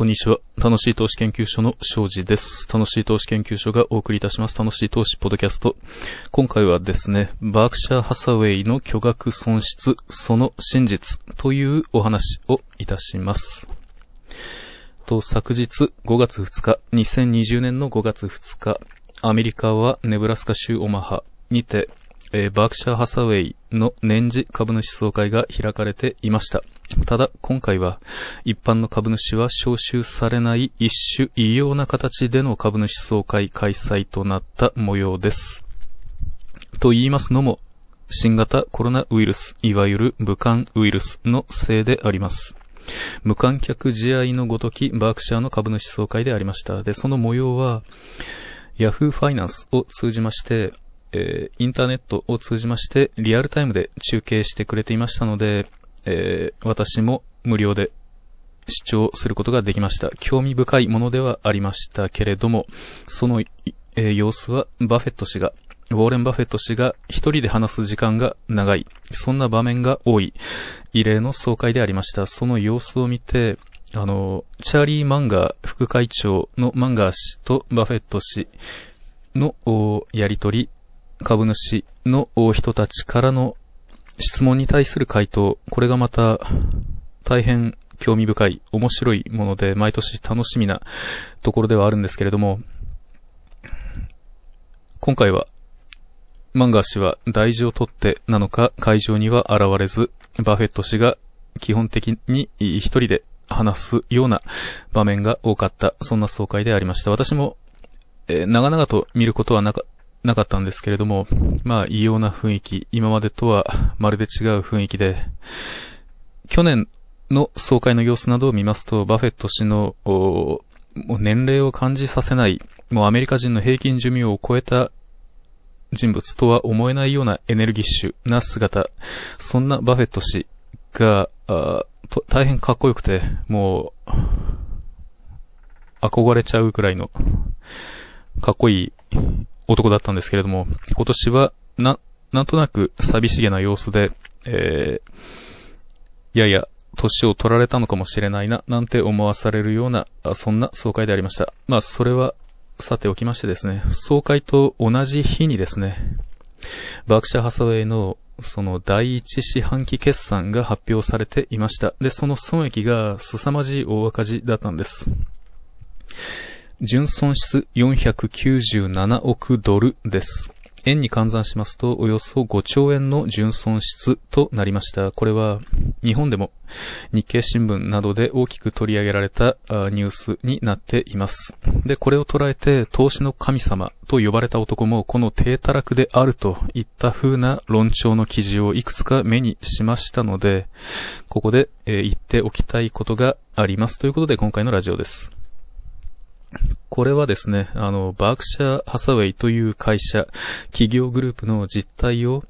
こんにちは。楽しい投資研究所の庄司です。楽しい投資研究所がお送りいたします。楽しい投資ポッドキャスト。今回はですね、バークシャー・ハサウェイの巨額損失、その真実というお話をいたします。と、昨日5月2日、2020年の5月2日、アメリカはネブラスカ州オマハにて、えー、バークシャー・ハサウェイの年次株主総会が開かれていました。ただ、今回は、一般の株主は招集されない一種異様な形での株主総会開催となった模様です。と言いますのも、新型コロナウイルス、いわゆる武漢ウイルスのせいであります。無観客試合のごときバークシャーの株主総会でありました。で、その模様は、ヤフーファイナンスを通じまして、えー、インターネットを通じましてリアルタイムで中継してくれていましたので、えー、私も無料で視聴することができました。興味深いものではありましたけれども、その、えー、様子はバフェット氏が、ウォーレン・バフェット氏が一人で話す時間が長い、そんな場面が多い、異例の総会でありました。その様子を見て、あの、チャーリー・マンガー副会長のマンガー氏とバフェット氏のやりとり、株主の人たちからの質問に対する回答、これがまた大変興味深い、面白いもので、毎年楽しみなところではあるんですけれども、今回は、マンガー氏は大事をとってなのか会場には現れず、バフェット氏が基本的に一人で話すような場面が多かった、そんな総会でありました。私も、えー、長々と見ることはなかなかったんですけれども、まあ異様な雰囲気、今までとはまるで違う雰囲気で、去年の総会の様子などを見ますと、バフェット氏の年齢を感じさせない、もうアメリカ人の平均寿命を超えた人物とは思えないようなエネルギッシュな姿、そんなバフェット氏が、大変かっこよくて、もう、憧れちゃうくらいの、かっこいい男だったんですけれども、今年は、な、なんとなく寂しげな様子で、えー、やや年を取られたのかもしれないな、なんて思わされるような、そんな総会でありました。まあ、それは、さておきましてですね、総会と同じ日にですね、バークシャー・ハサウェイのその第一四半期決算が発表されていました。で、その損益が凄まじい大赤字だったんです。純損失497億ドルです。円に換算しますと、およそ5兆円の純損失となりました。これは、日本でも日経新聞などで大きく取り上げられたニュースになっています。で、これを捉えて、投資の神様と呼ばれた男も、この低たらくであるといった風な論調の記事をいくつか目にしましたので、ここで、言っておきたいことがあります。ということで、今回のラジオです。これはですね、あの、バークシャー・ハサウェイという会社、企業グループの実態を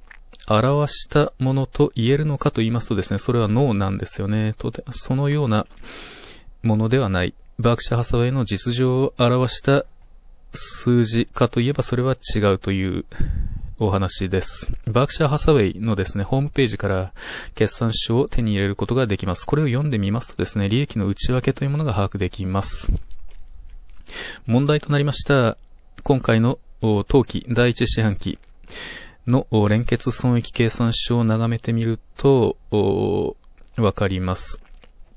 表したものと言えるのかと言いますとですね、それはノーなんですよね。とてそのようなものではない。バークシャー・ハサウェイの実情を表した数字かといえばそれは違うというお話です。バークシャー・ハサウェイのですね、ホームページから決算書を手に入れることができます。これを読んでみますとですね、利益の内訳というものが把握できます。問題となりました、今回の当期第一四半期の連結損益計算書を眺めてみると、わかります。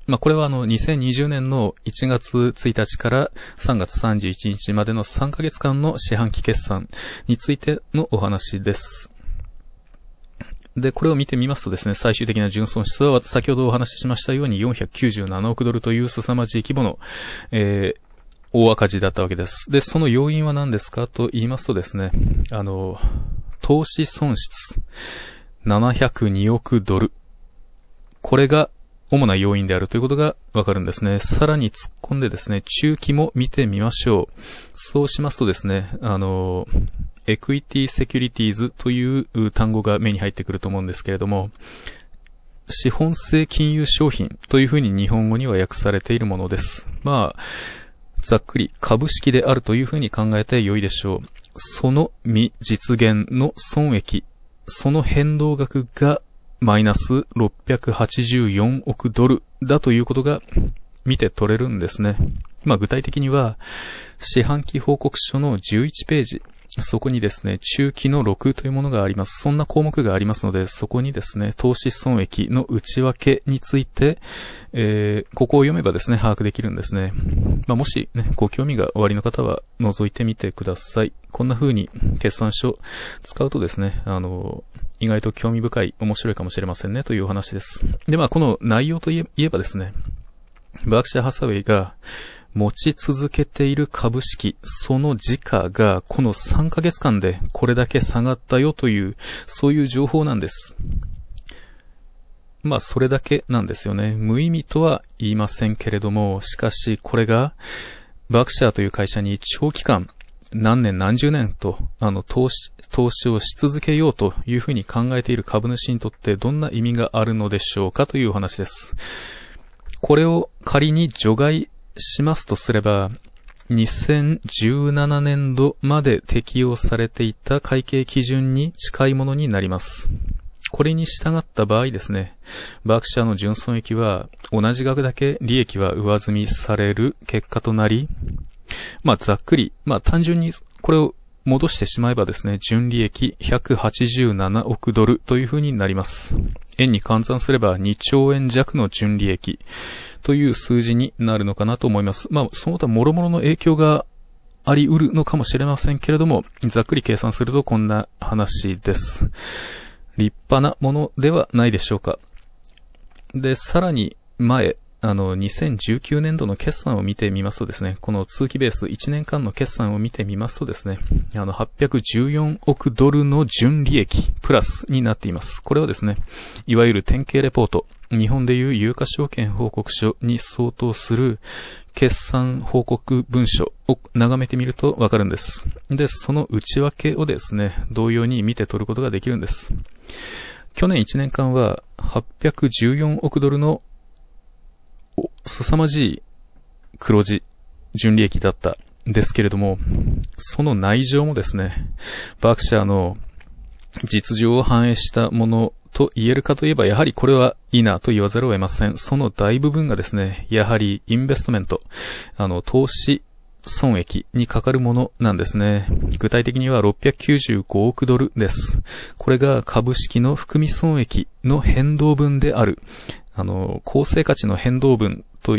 まあ、これはあの、2020年の1月1日から3月31日までの3ヶ月間の四半期決算についてのお話です。で、これを見てみますとですね、最終的な純損失は先ほどお話ししましたように497億ドルという凄まじい規模の、え、大赤字だったわけです。で、その要因は何ですかと言いますとですね、あの、投資損失702億ドル。これが主な要因であるということがわかるんですね。さらに突っ込んでですね、中期も見てみましょう。そうしますとですね、あの、エクイティセキュリティーズという単語が目に入ってくると思うんですけれども、資本性金融商品というふうに日本語には訳されているものです。まあ、ざっくり株式であるというふうに考えて良いでしょう。その未実現の損益、その変動額がマイナス684億ドルだということが見て取れるんですね。まあ具体的には、四半期報告書の11ページ、そこにですね、中期の6というものがあります。そんな項目がありますので、そこにですね、投資損益の内訳について、えー、ここを読めばですね、把握できるんですね。まあ、もしね、ご興味がおありの方は覗いてみてください。こんな風に決算書使うとですね、あの、意外と興味深い、面白いかもしれませんね、というお話です。で、まあ、この内容といえばですね、バークシャー・ハサウェイが、持ち続けている株式、その時価がこの3ヶ月間でこれだけ下がったよという、そういう情報なんです。まあ、それだけなんですよね。無意味とは言いませんけれども、しかし、これが、バクシャーという会社に長期間、何年何十年と、あの、投資、投資をし続けようというふうに考えている株主にとってどんな意味があるのでしょうかというお話です。これを仮に除外しますとすれば、2017年度まで適用されていた会計基準に近いものになります。これに従った場合ですね、バークシャーの純損益は同じ額だけ利益は上積みされる結果となり、まあざっくり、まあ単純にこれを戻してしまえばですね、純利益187億ドルという風になります。円に換算すれば2兆円弱の純利益。という数字になるのかなと思います。まあ、その他諸々の影響があり得るのかもしれませんけれども、ざっくり計算するとこんな話です。立派なものではないでしょうか。で、さらに前、あの、2019年度の決算を見てみますとですね、この通期ベース1年間の決算を見てみますとですね、あの、814億ドルの純利益プラスになっています。これはですね、いわゆる典型レポート、日本でいう有価証券報告書に相当する決算報告文書を眺めてみるとわかるんです。で、その内訳をですね、同様に見て取ることができるんです。去年1年間は814億ドルの凄まじい黒字、純利益だったんですけれども、その内情もですね、バークシャーの実情を反映したものと言えるかといえば、やはりこれはいいなと言わざるを得ません。その大部分がですね、やはりインベストメント、あの、投資損益にかかるものなんですね。具体的には695億ドルです。これが株式の含み損益の変動分である。あの、構成価値の変動分と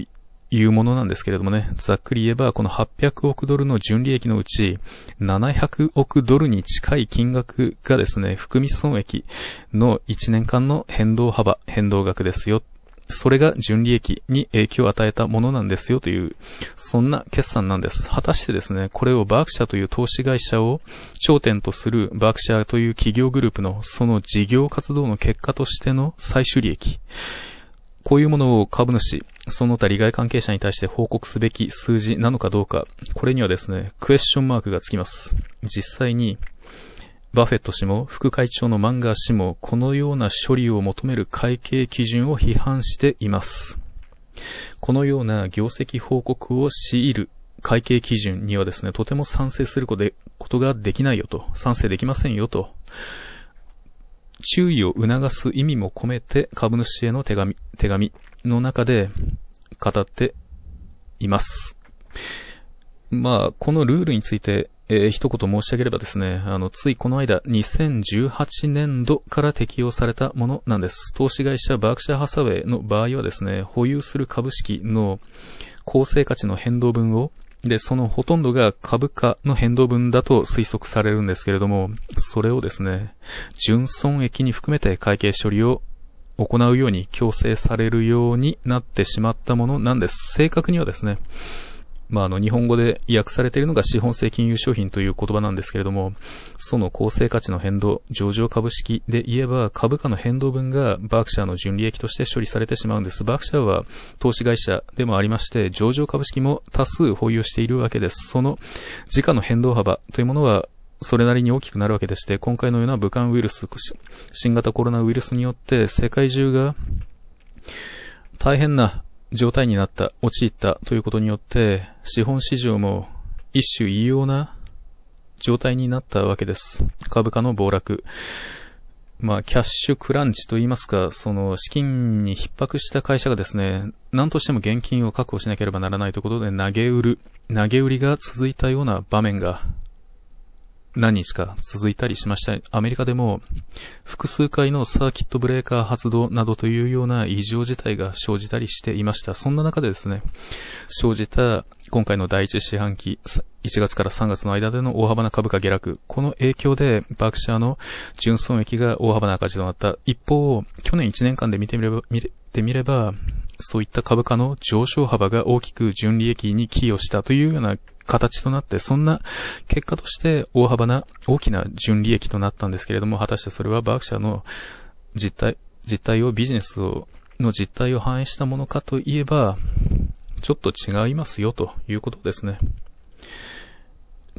いうものなんですけれどもね、ざっくり言えば、この800億ドルの純利益のうち、700億ドルに近い金額がですね、含み損益の1年間の変動幅、変動額ですよ。それが純利益に影響を与えたものなんですよという、そんな決算なんです。果たしてですね、これをバークシャという投資会社を頂点とするバークシャという企業グループのその事業活動の結果としての最終利益。こういうものを株主、その他利害関係者に対して報告すべき数字なのかどうか、これにはですね、クエスチョンマークがつきます。実際に、バフェット氏も副会長のマンガー氏もこのような処理を求める会計基準を批判しています。このような業績報告を強いる会計基準にはですね、とても賛成することができないよと、賛成できませんよと、注意を促す意味も込めて株主への手紙、手紙の中で語っています。まあ、このルールについて、えー、一言申し上げればですね、あの、ついこの間、2018年度から適用されたものなんです。投資会社バークシャーハサウェイの場合はですね、保有する株式の構成価値の変動分をで、そのほとんどが株価の変動分だと推測されるんですけれども、それをですね、純損益に含めて会計処理を行うように強制されるようになってしまったものなんです。正確にはですね、まあ、あの、日本語で訳されているのが資本性金融商品という言葉なんですけれども、その構成価値の変動、上場株式で言えば株価の変動分がバークシャーの純利益として処理されてしまうんです。バークシャーは投資会社でもありまして、上場株式も多数保有しているわけです。その時価の変動幅というものはそれなりに大きくなるわけでして、今回のような武漢ウイルス、新型コロナウイルスによって世界中が大変な状態になった、陥ったということによって、資本市場も一種異様な状態になったわけです。株価の暴落。まあ、キャッシュクランチといいますか、その資金に逼迫した会社がですね、何としても現金を確保しなければならないということで投げ売る、投げ売りが続いたような場面が何日か続いたりしました。アメリカでも複数回のサーキットブレーカー発動などというような異常事態が生じたりしていました。そんな中でですね、生じた今回の第一四半期、1月から3月の間での大幅な株価下落、この影響でバークシャーの純損益が大幅な赤字となった。一方、去年1年間で見てみれば、見てみれば、そういった株価の上昇幅が大きく純利益に寄与したというような形となって、そんな結果として大幅な大きな純利益となったんですけれども、果たしてそれはバークシャーの実態、実態をビジネスを、の実態を反映したものかといえば、ちょっと違いますよということですね。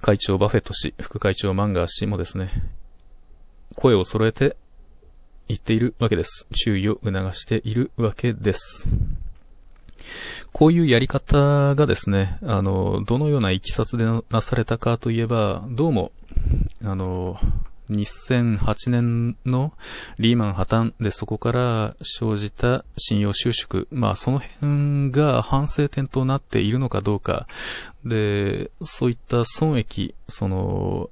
会長バフェット氏、副会長マンガー氏もですね、声を揃えて言っているわけです。注意を促しているわけです。こういうやり方がですね、あの、どのような経緯でなされたかといえば、どうも、あの、2008年のリーマン破綻でそこから生じた信用収縮。まあその辺が反省点となっているのかどうか。で、そういった損益、その、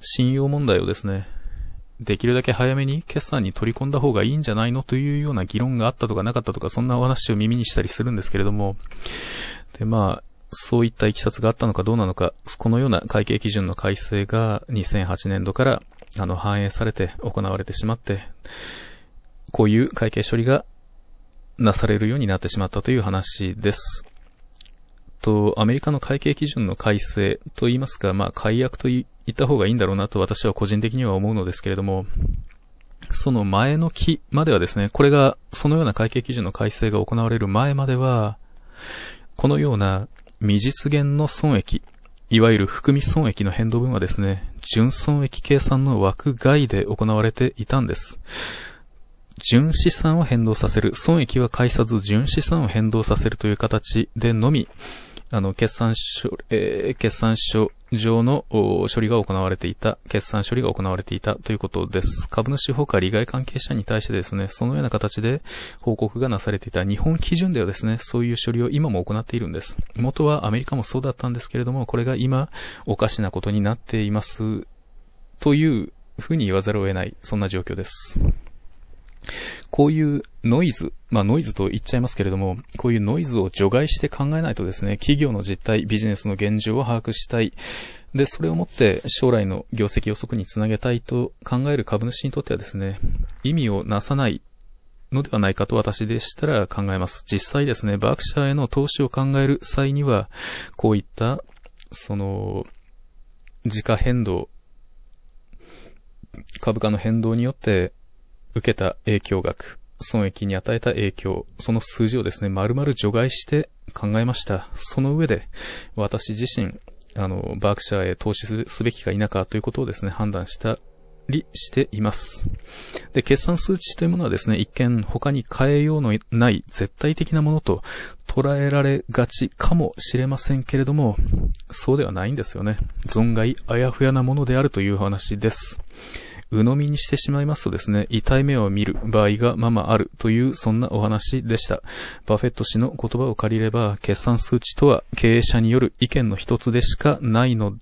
信用問題をですね、できるだけ早めに決算に取り込んだ方がいいんじゃないのというような議論があったとかなかったとか、そんなお話を耳にしたりするんですけれども、で、まあ、そういったいきさつがあったのかどうなのか、このような会計基準の改正が2008年度からあの反映されて行われてしまって、こういう会計処理がなされるようになってしまったという話です。と、アメリカの会計基準の改正といいますか、まあ、解約と言った方がいいんだろうなと私は個人的には思うのですけれども、その前の期まではですね、これが、そのような会計基準の改正が行われる前までは、このような未実現の損益、いわゆる含み損益の変動分はですね、純損益計算の枠外で行われていたんです。純資産を変動させる、損益は介さず純資産を変動させるという形でのみ、あの、決算書、えー、決算書上の処理が行われていた、決算処理が行われていたということです。株主法か利害関係者に対してですね、そのような形で報告がなされていた日本基準ではですね、そういう処理を今も行っているんです。元はアメリカもそうだったんですけれども、これが今おかしなことになっています。というふうに言わざるを得ない、そんな状況です。こういうノイズ、まあノイズと言っちゃいますけれども、こういうノイズを除外して考えないとですね、企業の実態、ビジネスの現状を把握したい。で、それをもって将来の業績予測につなげたいと考える株主にとってはですね、意味をなさないのではないかと私でしたら考えます。実際ですね、バークシャーへの投資を考える際には、こういった、その、時価変動、株価の変動によって受けた影響額、損益に与えた影響、その数字をですね、丸々除外して考えました。その上で、私自身、あの、バークシャーへ投資すべきか否かということをですね、判断したりしています。で、決算数値というものはですね、一見他に変えようのない絶対的なものと捉えられがちかもしれませんけれども、そうではないんですよね。存外あやふやなものであるという話です。鵜呑みにしてしまいますとですね、痛い目を見る場合がままあるという、そんなお話でした。バフェット氏の言葉を借りれば、決算数値とは経営者による意見の一つでしかないの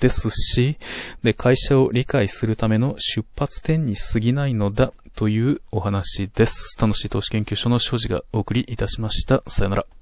ですし、で、会社を理解するための出発点に過ぎないのだというお話です。楽しい投資研究所の所持がお送りいたしました。さよなら。